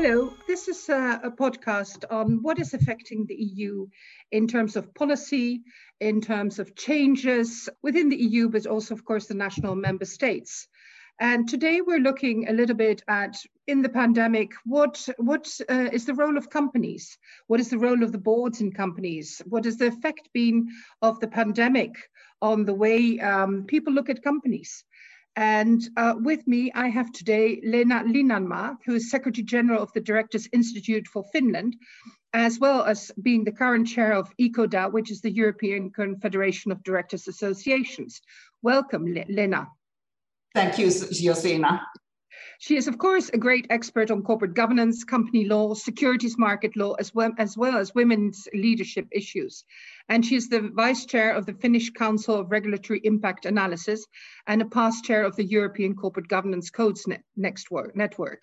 Hello, this is a, a, podcast on what is affecting the EU in terms of policy, in terms of changes within the EU, but also, of course, the national member states. And today we're looking a little bit at in the pandemic, what, what uh, is the role of companies? What is the role of the boards in companies? What has the effect been of the pandemic on the way um, people look at companies? And uh, with me, I have today Leena Linnainmaa, who is Secretary General of the Directors Institute for Finland, as well as being the current chair of ECODA, which is the European Confederation of Directors Associations. Welcome, Leena. Thank you, Josina. She is, of course, a great expert on corporate governance, company law, securities market law, as well, as well as women's leadership issues. And she is the vice chair of the Finnish Council of Regulatory Impact Analysis and a past chair of the European Corporate Governance Codes Net Network.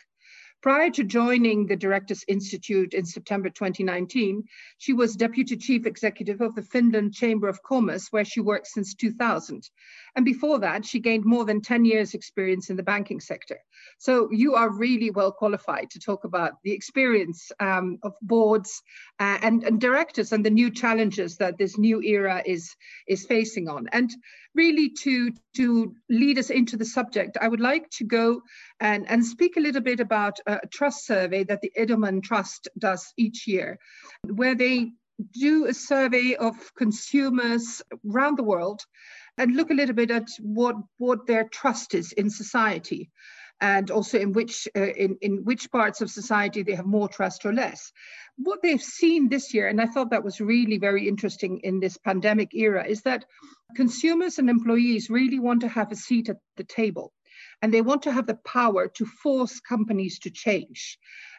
Prior to joining the Directors Institute in September 2019, she was Deputy Chief Executive of the Finland Chamber of Commerce, where she worked since 2000. And before that, she gained more than 10 years experience in the banking sector. So you are really well qualified to talk about the experience um, of boards uh, and, and directors and the new challenges that this new era is, is facing on. And really to, to lead us into the subject, I would like to go and, and speak a little bit about a trust survey that the Edelman Trust does each year, where they do a survey of consumers around the world and look a little bit at what, what their trust is in society and also in which uh, in, in which parts of society they have more trust or less. What they've seen this year, and I thought that was really very interesting in this pandemic era, is that consumers and employees really want to have a seat at the table and they want to have the power to force companies to change.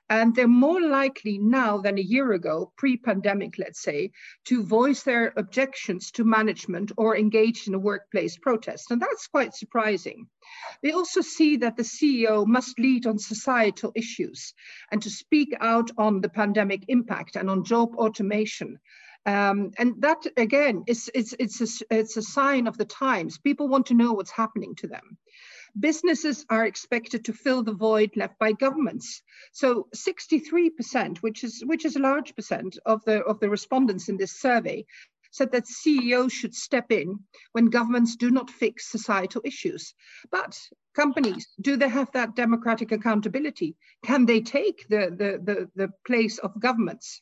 And they're more likely now than a year ago, pre pandemic, let's say, to voice their objections to management or engage in a workplace protest. And that's quite surprising. They also see that the CEO must lead on societal issues and to speak out on the pandemic impact and on job automation. Um, and that again is it's it's a, it's a sign of the times. People want to know what's happening to them businesses are expected to fill the void left by governments. So 63%, which is which is a large percent of the of the respondents in this survey, said that CEOs should step in when governments do not fix societal issues. But companies, do they have that democratic accountability? Can they take the, the, the, the place of governments?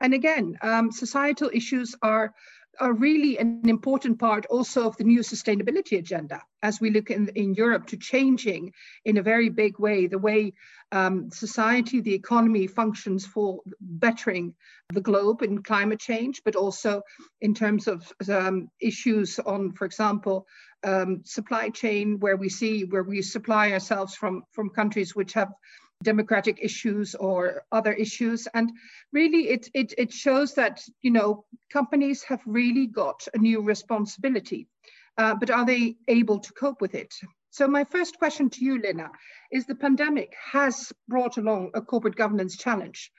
And again, um, societal issues are are really an important part also of the new sustainability agenda as we look in, in Europe to changing in a very big way the way um, society, the economy functions for bettering the globe in climate change, but also in terms of um, issues on, for example, um, supply chain, where we see where we supply ourselves from, from countries which have democratic issues or other issues. And really it, it, it shows that, you know, companies have really got a new responsibility, uh, but are they able to cope with it? So my first question to you, Leena, is the pandemic has brought along a corporate governance challenge.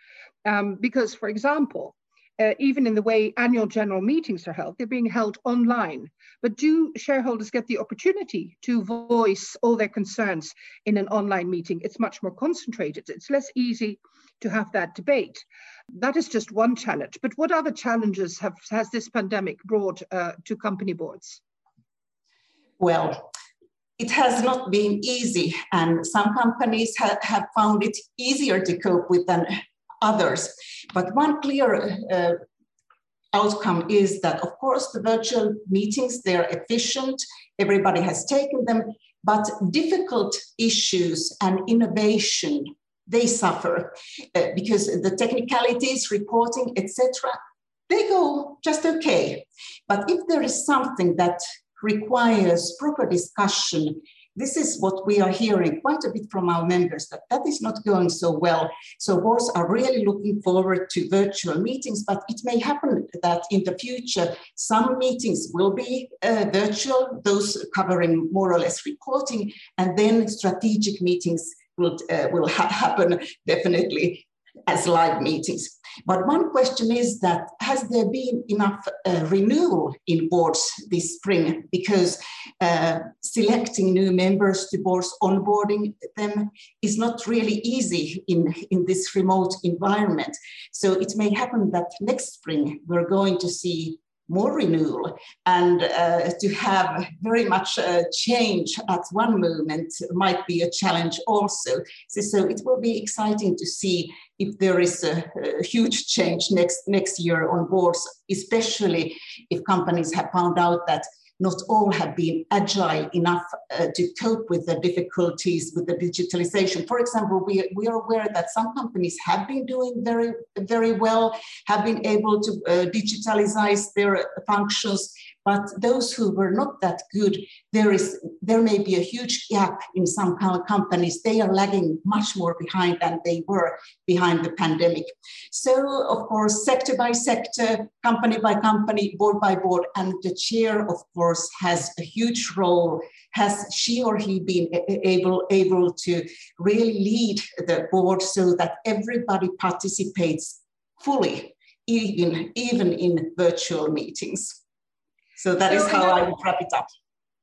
Um, because, for example, uh, even in the way annual general meetings are held, they're being held online. But do shareholders get the opportunity to voice all their concerns in an online meeting? It's much more concentrated. It's less easy to have that debate. That is just one challenge. But what other challenges have, has this pandemic brought uh, to company boards? Well, it has not been easy, and some companies ha have found it easier to cope with than others. But one clear uh, outcome is that, of course, the virtual meetings, they're efficient, everybody has taken them, but difficult issues and innovation, they suffer uh, because the technicalities, reporting, etc., they go just okay. But if there is something that requires proper discussion this is what we are hearing quite a bit from our members that that is not going so well. So boards are really looking forward to virtual meetings, but it may happen that in the future, some meetings will be uh, virtual, those covering more or less reporting, and then strategic meetings will, uh, will ha happen definitely as live meetings. But one question is that has there been enough uh, renewal in boards this spring? Because uh, selecting new members to boards, onboarding them is not really easy in, in this remote environment. So it may happen that next spring we're going to see more renewal and uh, to have very much uh, change at one moment might be a challenge also. So, so, it will be exciting to see if there is a, a, huge change next next year on boards especially if companies have found out that not all have been agile enough uh, to cope with the difficulties with the digitalization. For example, we, we are aware that some companies have been doing very, very well, have been able to uh, digitalize their functions, but those who were not that good, there is there may be a huge gap in some companies. They are lagging much more behind than they were behind the pandemic. So, of course, sector by sector, company by company, board by board, and the chair, of course, has a huge role. Has she or he been able able to really lead the board so that everybody participates fully, even even in virtual meetings? So that so, is how I would wrap it up.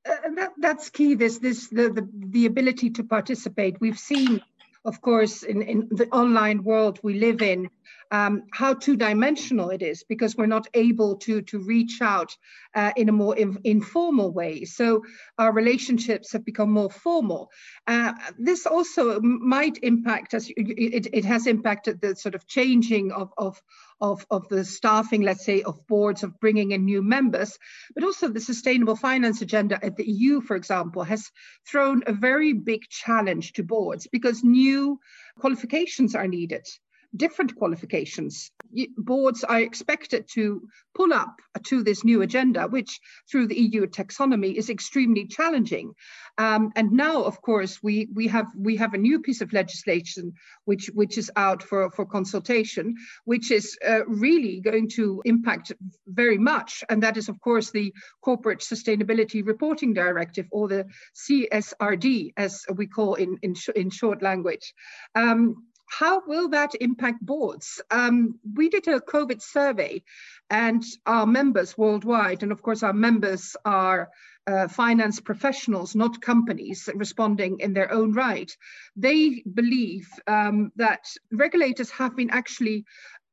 Uh, that, that's key. This, this, the, the, the ability to participate. We've seen, of course, in, in the online world we live in, um, how two-dimensional it is because we're not able to to reach out uh, in a more in, informal way. So our relationships have become more formal. Uh, this also might impact us. it, it has impacted the sort of changing of of of, of the staffing, let's say, of boards, of bringing in new members, but also the sustainable finance agenda at the EU, for example, has thrown a very big challenge to boards because new qualifications are needed different qualifications. Boards are expected to pull up to this new agenda, which through the EU taxonomy is extremely challenging. Um, and now, of course, we, we, have, we have a new piece of legislation which, which is out for, for consultation, which is uh, really going to impact very much. And that is, of course, the Corporate Sustainability Reporting Directive, or the CSRD, as we call in, in, sh in short language. Um, how will that impact boards? Um, we did a COVID survey and our members worldwide, and of course our members are uh, finance professionals, not companies responding in their own right. They believe um, that regulators have been actually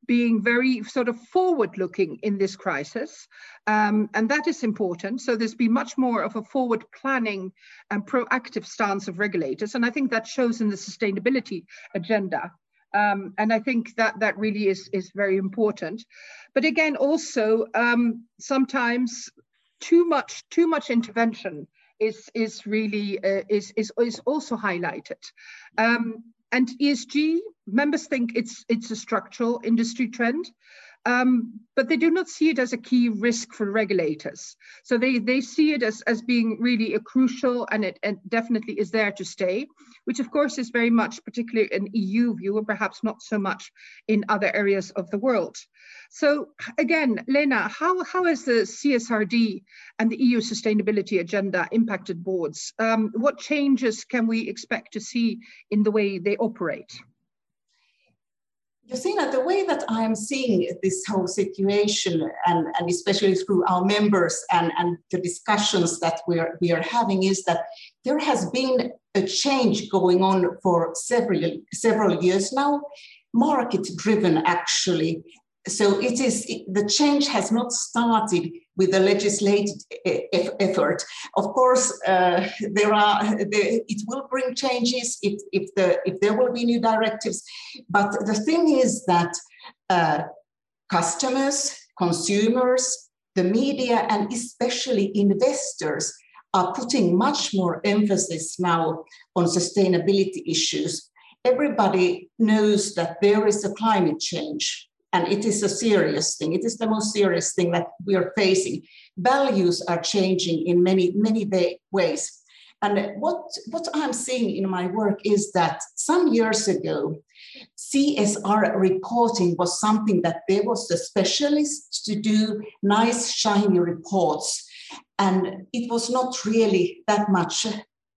being very sort of forward looking in this crisis. Um, and that is important. So there's been much more of a forward planning and proactive stance of regulators. And I think that shows in the sustainability agenda. Um, and I think that that really is, is very important. But again, also um, sometimes too much too much intervention is is really uh, is, is is also highlighted. Um, and ESG members think it's it's a structural industry trend, um, but they do not see it as a key risk for regulators. So they they see it as as being really a crucial and it and definitely is there to stay, which of course is very much particularly an EU view and perhaps not so much in other areas of the world. So again, Leena, how, how has the CSRD and the EU sustainability agenda impacted boards? Um, what changes can we expect to see in the way they operate? Josina, the way that I'm seeing this whole situation, and, and especially through our members and, and the discussions that we're, we are having, is that there has been a change going on for several, several years now, market driven actually, so it is the change has not started with a legislative effort. Of course, uh, there are the, it will bring changes if, if the if there will be new directives. But the thing is that uh, customers, consumers, the media, and especially investors are putting much more emphasis now on sustainability issues. Everybody knows that there is a climate change and it is a serious thing. It is the most serious thing that we are facing. Values are changing in many, many ways. And what, what I'm seeing in my work is that some years ago, CSR reporting was something that there was a specialist to do nice, shiny reports. And it was not really that much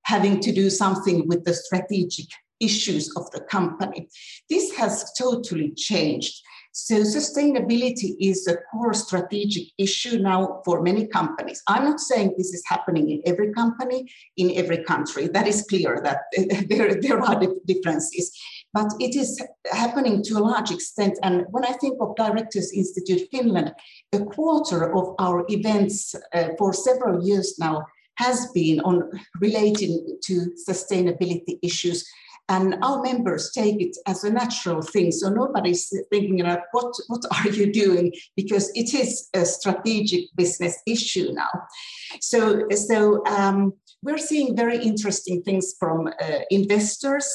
having to do something with the strategic issues of the company. This has totally changed. So sustainability is a core strategic issue now for many companies. I'm not saying this is happening in every company, in every country. That is clear that there, there are differences. But it is happening to a large extent. And when I think of Directors Institute Finland, a quarter of our events uh, for several years now has been on relating to sustainability issues and our members take it as a natural thing. So nobody's thinking about what, what are you doing? Because it is a strategic business issue now. So, so um, we're seeing very interesting things from uh, investors.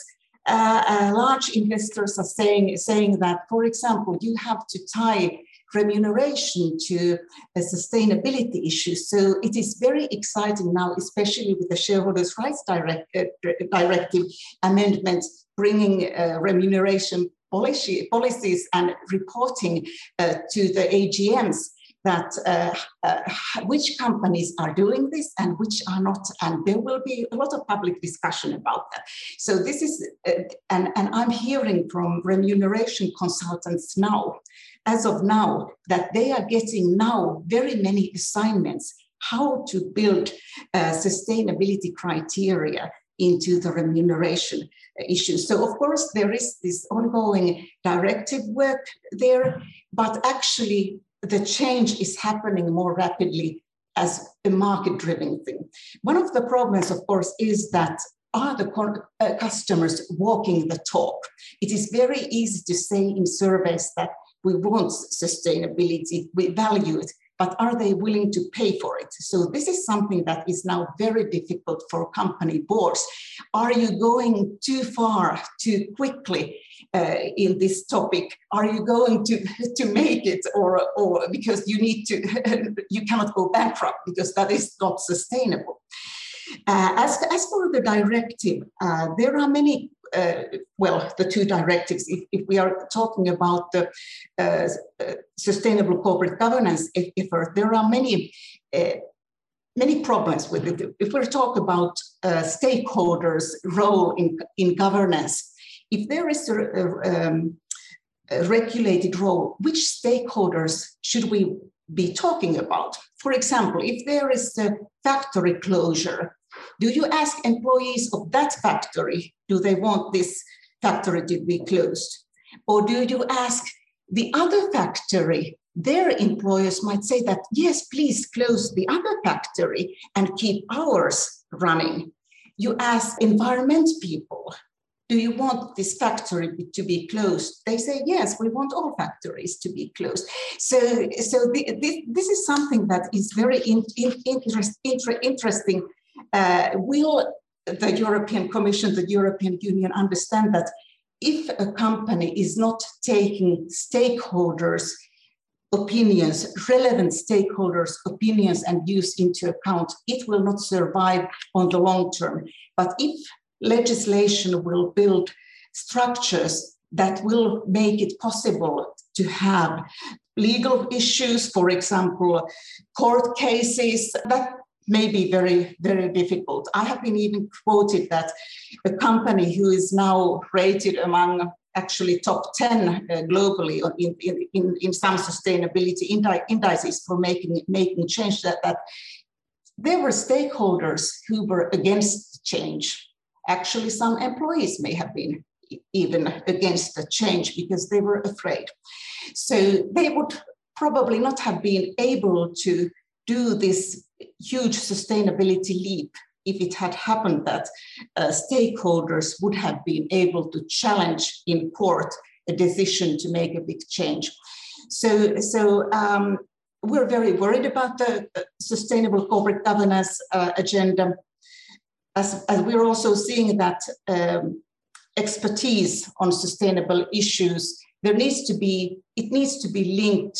Uh, uh, large investors are saying, saying that, for example, you have to tie remuneration to a sustainability issue. So it is very exciting now, especially with the shareholders' rights direct, uh, directive amendments, bringing uh, remuneration policy, policies and reporting uh, to the AGMs that uh, uh, which companies are doing this and which are not and there will be a lot of public discussion about that so this is uh, and, and i'm hearing from remuneration consultants now as of now that they are getting now very many assignments how to build uh, sustainability criteria into the remuneration issues. So, of course, there is this ongoing directive work there, but actually, the change is happening more rapidly as a market driven thing. One of the problems, of course, is that are the uh, customers walking the talk? It is very easy to say in surveys that we want sustainability, we value it, but are they willing to pay for it? So this is something that is now very difficult for company boards. Are you going too far too quickly uh, in this topic? Are you going to, to make it or, or because you need to, you cannot go bankrupt because that is not sustainable. Uh, as, as for the directive, uh, there are many uh, well, the two directives, if, if, we are talking about the uh, uh sustainable corporate governance effort, there are many uh, many problems with it. If we talk about stakeholders' role in, in governance, if there is a, a, um, a regulated role, which stakeholders should we be talking about? For example, if there is a factory closure, do you ask employees of that factory, do they want this factory to be closed? Or do you ask the other factory? Their employers might say that, yes, please close the other factory and keep ours running. You ask environment people, do you want this factory to be closed? They say, yes, we want all factories to be closed. So, so the, the, this is something that is very in, in, interest, inter, interesting uh, will the European Commission, the European Union understand that if a company is not taking stakeholders' opinions, relevant stakeholders' opinions and views into account, it will not survive on the long term. But if legislation will build structures that will make it possible to have legal issues, for example, court cases, that may be very, very difficult. I have been even quoted that a company who is now rated among actually top 10 uh, globally in, in, in, some sustainability indices for making, making change that, that there were stakeholders who were against change. Actually, some employees may have been even against the change because they were afraid. So they would probably not have been able to do this huge sustainability leap if it had happened that uh, stakeholders would have been able to challenge in court a decision to make a big change. So, so um, we're very worried about the uh, sustainable corporate governance uh, agenda, as, as, we're also seeing that um, expertise on sustainable issues there needs to be it needs to be linked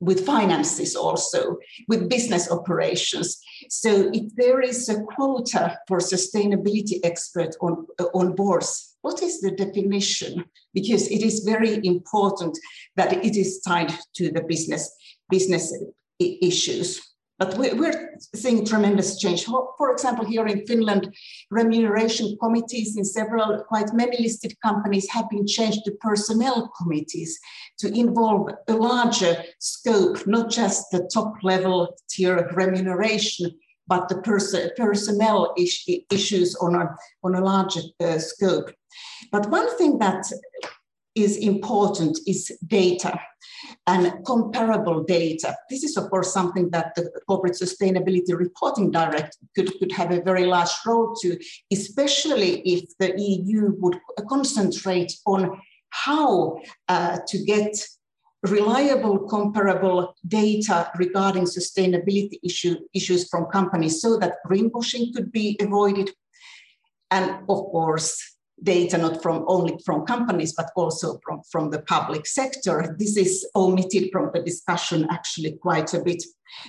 with finances also, with business operations. So if there is a quota for sustainability expert on, on boards, what is the definition? Because it is very important that it is tied to the business, business issues. But we're seeing tremendous change. For example, here in Finland, remuneration committees in several, quite many listed companies have been changed to personnel committees to involve a larger scope, not just the top level tier of remuneration, but the pers- personnel is- issues on a, on a larger uh, scope. But one thing that is important is data and comparable data. This is, of course, something that the Corporate Sustainability Reporting Directive could, could have a very large role to, especially if the EU would concentrate on how uh, to get reliable, comparable data regarding sustainability issue, issues from companies so that greenwashing could be avoided. And of course, data not from only from companies but also from, from the public sector. This is omitted from the discussion actually quite a bit.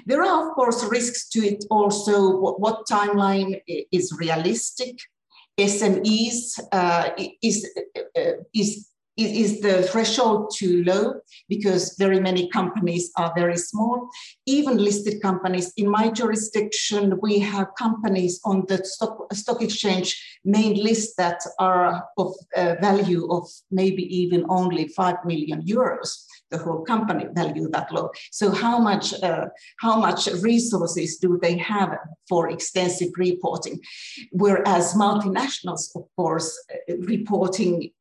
There are of course risks to it also. What, what timeline is realistic? SMEs uh, is uh, is is the threshold too low because very many companies are very small. Even listed companies in my jurisdiction we have companies on the stock, stock exchange main list that are of uh, value of maybe even only 5 million euros the whole company value that low. So how much uh, how much resources do they have for extensive reporting? Whereas multinationals of course uh, reporting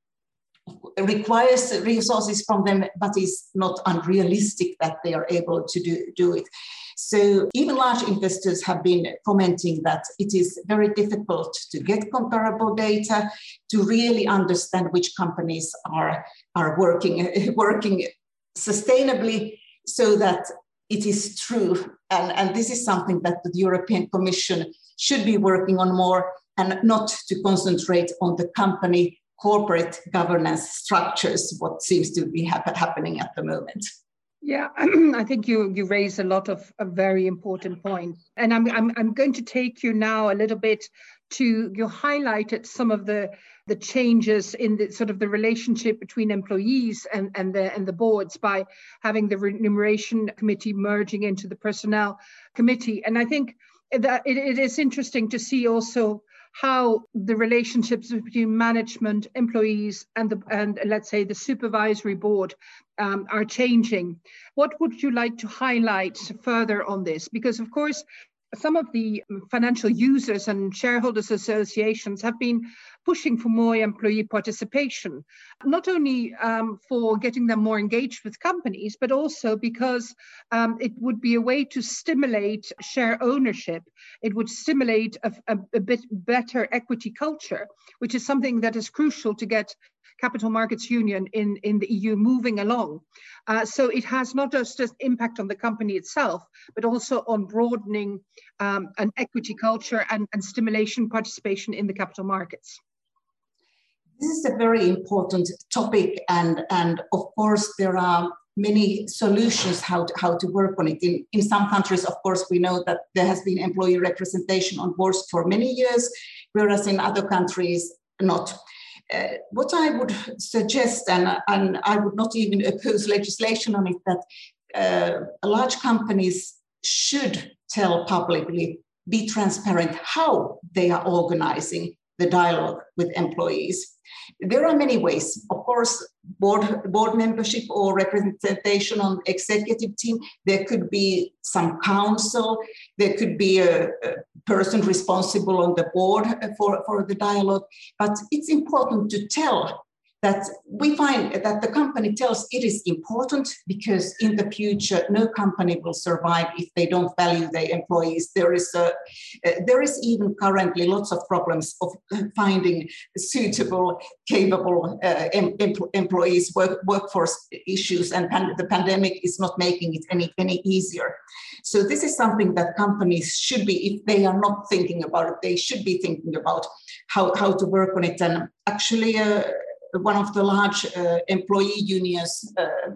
requires resources from them, but is not unrealistic that they are able to do, do it. So even large investors have been commenting that it is very difficult to get comparable data to really understand which companies are, are working, working sustainably so that it is true. And, and this is something that the European Commission should be working on more and not to concentrate on the company corporate governance structures, what seems to be happening at the moment. Yeah, I think you you raise a lot of, of very important points, and I'm, I'm I'm going to take you now a little bit to you highlighted some of the the changes in the sort of the relationship between employees and and the and the boards by having the remuneration committee merging into the personnel committee, and I think that it, it is interesting to see also how the relationships between management, employees, and the and let's say the supervisory board um, are changing. What would you like to highlight further on this? Because of course, some of the financial users and shareholders associations have been pushing for more employee participation, not only um, for getting them more engaged with companies, but also because um, it would be a way to stimulate share ownership. It would stimulate a, a, a bit better equity culture, which is something that is crucial to get capital markets union in, in the EU moving along. Uh, so it has not just an impact on the company itself, but also on broadening um, an equity culture and, and stimulation participation in the capital markets. This is a very important topic, and, and of course, there are many solutions how to, how to work on it. In, in some countries, of course, we know that there has been employee representation on boards for many years, whereas in other countries, not. Uh, what I would suggest, and, and I would not even oppose legislation on it, that uh, large companies should tell publicly, be transparent how they are organizing the dialogue with employees. There are many ways. Of course, board, board membership or representation on executive team. There could be some council. There could be a, a person responsible on the board for, for the dialogue. But it's important to tell that we find that the company tells it is important because in the future no company will survive if they don't value their employees. There is a uh, there is even currently lots of problems of finding suitable capable uh, em- employees work, workforce issues and pan- the pandemic is not making it any any easier. So this is something that companies should be if they are not thinking about it they should be thinking about how, how to work on it. And actually uh, one of the large uh, employee unions uh,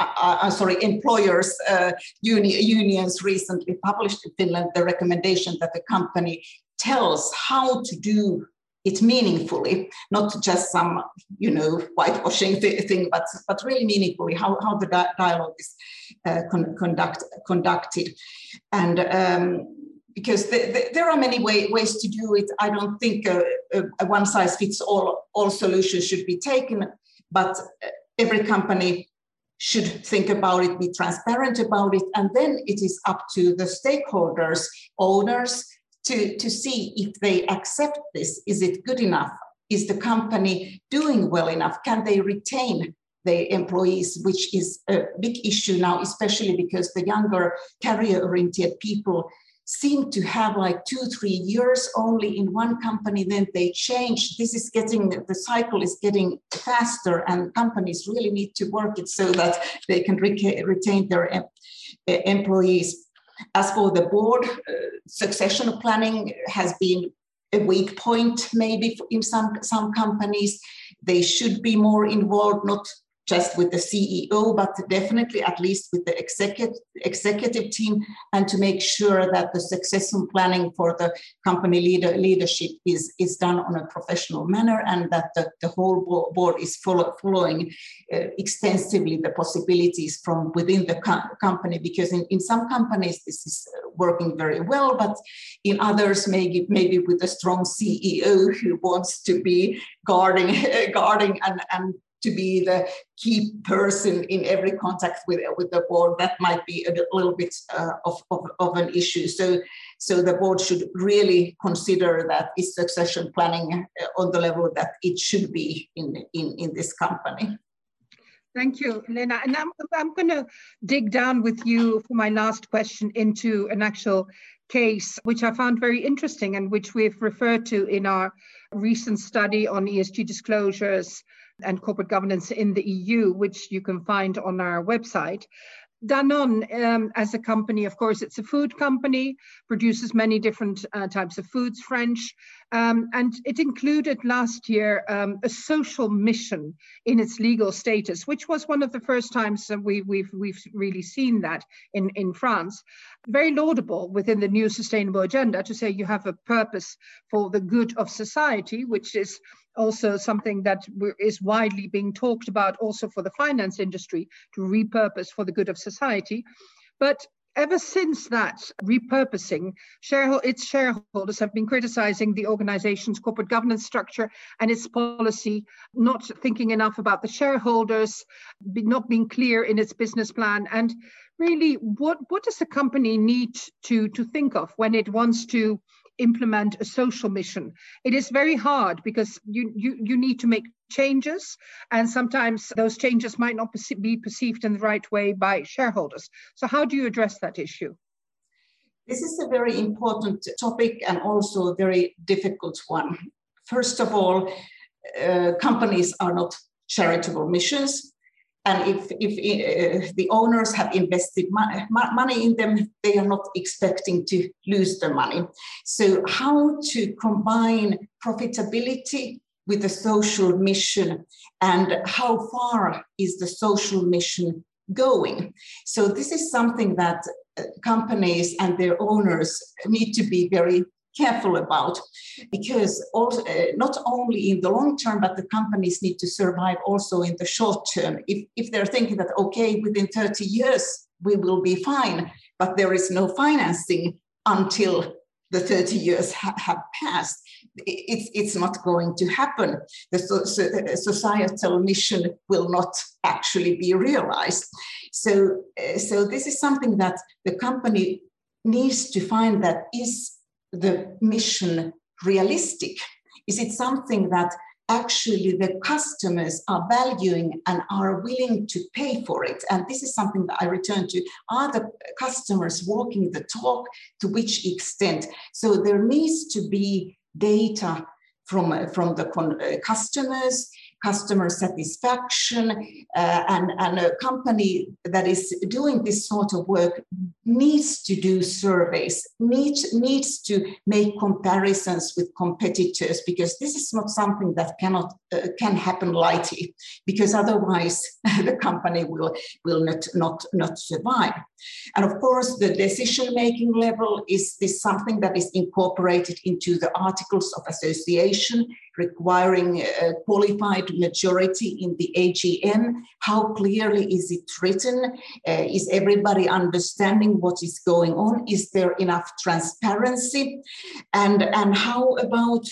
uh, uh, sorry, employers uh, uni- unions recently published in Finland the recommendation that the company tells how to do it meaningfully, not just some, you know, whitewashing th- thing, but, but really meaningfully, how, how the di- dialogue is uh, con- conduct, conducted. And um, because the, the, there are many way, ways to do it. I don't think a, a, a one size fits all, all solution should be taken, but uh, every company should think about it, be transparent about it, and then it is up to the stakeholders, owners, to, to see if they accept this. Is it good enough? Is the company doing well enough? Can they retain the employees, which is a big issue now, especially because the younger career oriented people seem to have like two, three years only in one company, then they change. This is getting, the cycle is getting faster, and companies really need to work it so that they can retain their em employees. As for the board, uh, succession planning has been a weak point maybe in some, some companies. They should be more involved, not just with the CEO, but definitely at least with the executive, executive team, and to make sure that the succession planning for the company leader, leadership is, is done on a professional manner and that the, the whole board is follow, following uh, extensively the possibilities from within the co company. Because in, in some companies, this is working very well, but in others, maybe, maybe with a strong CEO who wants to be guarding, guarding and, and to be the key person in every contact with, with the board, that might be a little bit uh, of, of, of, an issue. So, so the board should really consider that is succession planning uh, on the level that it should be in, in, in this company. Thank you, Leena. And I'm, I'm going to dig down with you for my last question into an actual case, which I found very interesting and which we've referred to in our recent study on ESG disclosures and corporate governance in the EU, which you can find on our website. Danone, um, as a company, of course, it's a food company, produces many different uh, types of foods, French, um, and it included last year um, a social mission in its legal status, which was one of the first times that we, we've, we've really seen that in, in France. Very laudable within the new sustainable agenda to say you have a purpose for the good of society, which is also something that is widely being talked about also for the finance industry to repurpose for the good of society. But ever since that repurposing, its shareholders have been criticizing the organization's corporate governance structure and its policy, not thinking enough about the shareholders, not being clear in its business plan. And really, what, what does the company need to, to think of when it wants to implement a social mission. It is very hard because you, you, you need to make changes, and sometimes those changes might not be perceived in the right way by shareholders. So, how do you address that issue? This is a very important topic and also a very difficult one. First of all, uh, companies are not charitable missions. And if, if uh, the owners have invested eh, mo- money in them, they are not expecting to lose the money. So, how to combine profitability with the social mission and how far is the social mission going? So, this is something that companies and their owners need to be very careful about because also, uh, not only in the long term but the companies need to survive also in the short term. If, if they're thinking that okay within 30 years we will be fine but there is no financing until the 30 years ha- have passed it's, it's not going to happen. The so, so, uh, societal mission will not actually be realized. So uh, so this is something that the company needs to find that is the mission realistic? Is it something that actually the customers are valuing and are willing to pay for it? And this is something that I return to. Are the customers walking the talk? To which extent? So there needs to be data from, from the uh, customers, customer satisfaction, uh, and, and a company that is doing this sort of work needs to do surveys, needs, needs to make comparisons with competitors, because this is not something that cannot uh, can happen lightly, because otherwise the company will, will not, not, not survive. And of course, the decision-making level is this something that is incorporated into the articles of association requiring a qualified majority in the AGM? How clearly is it written? Uh, is everybody understanding what is going on? Is there enough transparency? And, and how about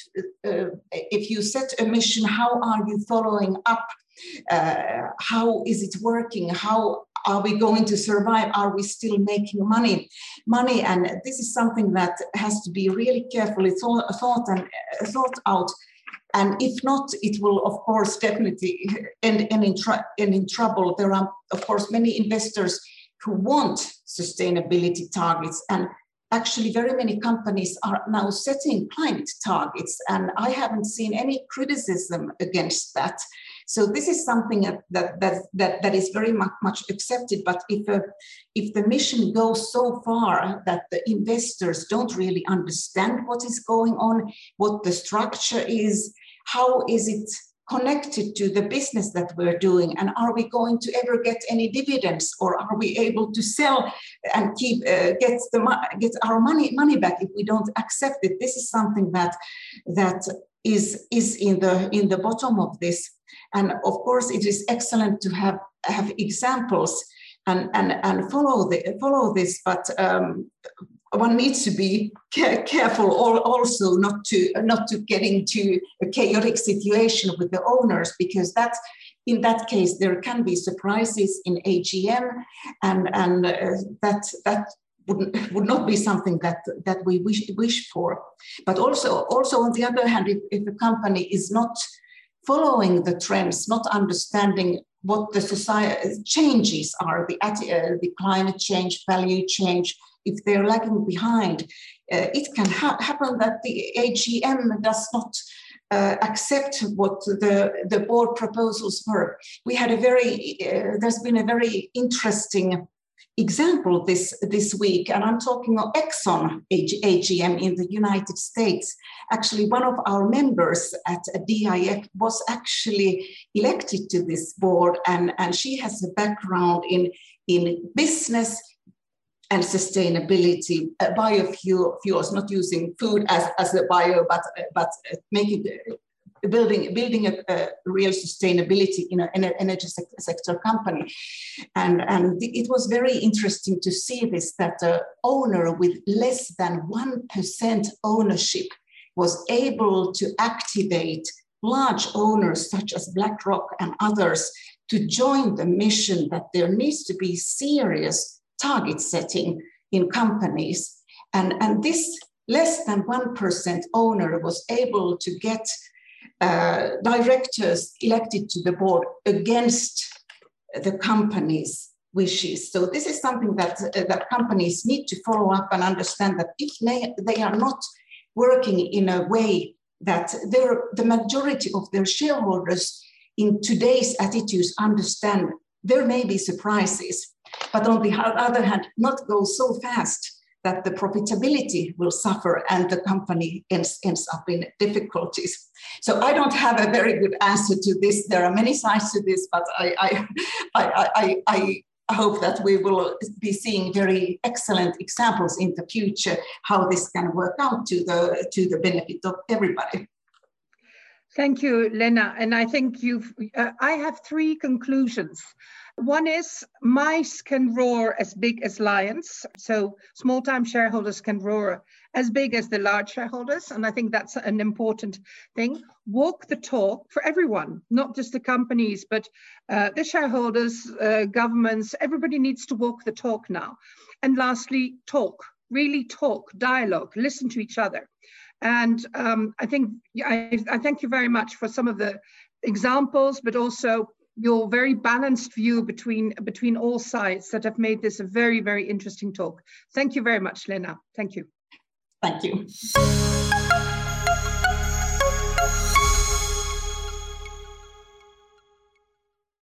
uh, if you set a mission, how are you following up? Uh, how is it working? How are we going to survive? Are we still making money? Money, and this is something that has to be really carefully thought, thought and uh, thought out and if not, it will, of course, definitely end, end, in, end in trouble. There are, of course, many investors who want sustainability targets. And actually, very many companies are now setting climate targets. And I haven't seen any criticism against that. So this is something that, that, that, that is very much, much accepted. But if, a, if the mission goes so far that the investors don't really understand what is going on, what the structure is, how is it connected to the business that we're doing? And are we going to ever get any dividends? Or are we able to sell and keep uh, get the get our money money back if we don't accept it? This is something that that is is in the in the bottom of this. And of course it is excellent to have have examples and and and follow the follow this but um, one needs to be careful also not to not to get into a chaotic situation with the owners because that in that case there can be surprises in AGM and and uh, that that would, would not be something that that we wish wish for. But also also on the other hand if, if a company is not following the trends not understanding what the society changes are the uh, the climate change value change if they're lagging behind, uh, it can ha- happen that the AGM does not uh, accept what the, the board proposals were. We had a very, uh, there's been a very interesting example this, this week, and I'm talking of Exxon AGM in the United States. Actually, one of our members at DIF was actually elected to this board, and, and she has a background in, in business and sustainability, uh, biofuels, not using food as, as a bio, but, uh, but uh, making uh, building building a, a, real sustainability in an energy sector company. And and it was very interesting to see this that the owner with less than 1% ownership was able to activate large owners such as blackrock and others to join the mission that there needs to be serious target setting in companies. And, and this less than 1% owner was able to get uh, directors elected to the board against the company's wishes. So this is something that, uh, that companies need to follow up and understand that if they, they are not working in a way that the majority of their shareholders in today's attitudes understand there may be surprises but on the other hand, not go so fast that the profitability will suffer and the company ends, ends up in difficulties. So I don't have a very good answer to this. There are many sides to this, but I, I, I, I, I hope that we will be seeing very excellent examples in the future how this can work out to the, to the benefit of everybody. Thank you, Leena. And I think you've, uh, I have three conclusions one is mice can roar as big as lions. So small time shareholders can roar as big as the large shareholders. And I think that's an important thing. Walk the talk for everyone, not just the companies, but uh, the shareholders, uh, governments, everybody needs to walk the talk now. And lastly, talk, really talk, dialogue, listen to each other. And um, I think I, I thank you very much for some of the examples, but also your very balanced view between between all sides that have made this a very very interesting talk. Thank you very much Leena. Thank you. Thank you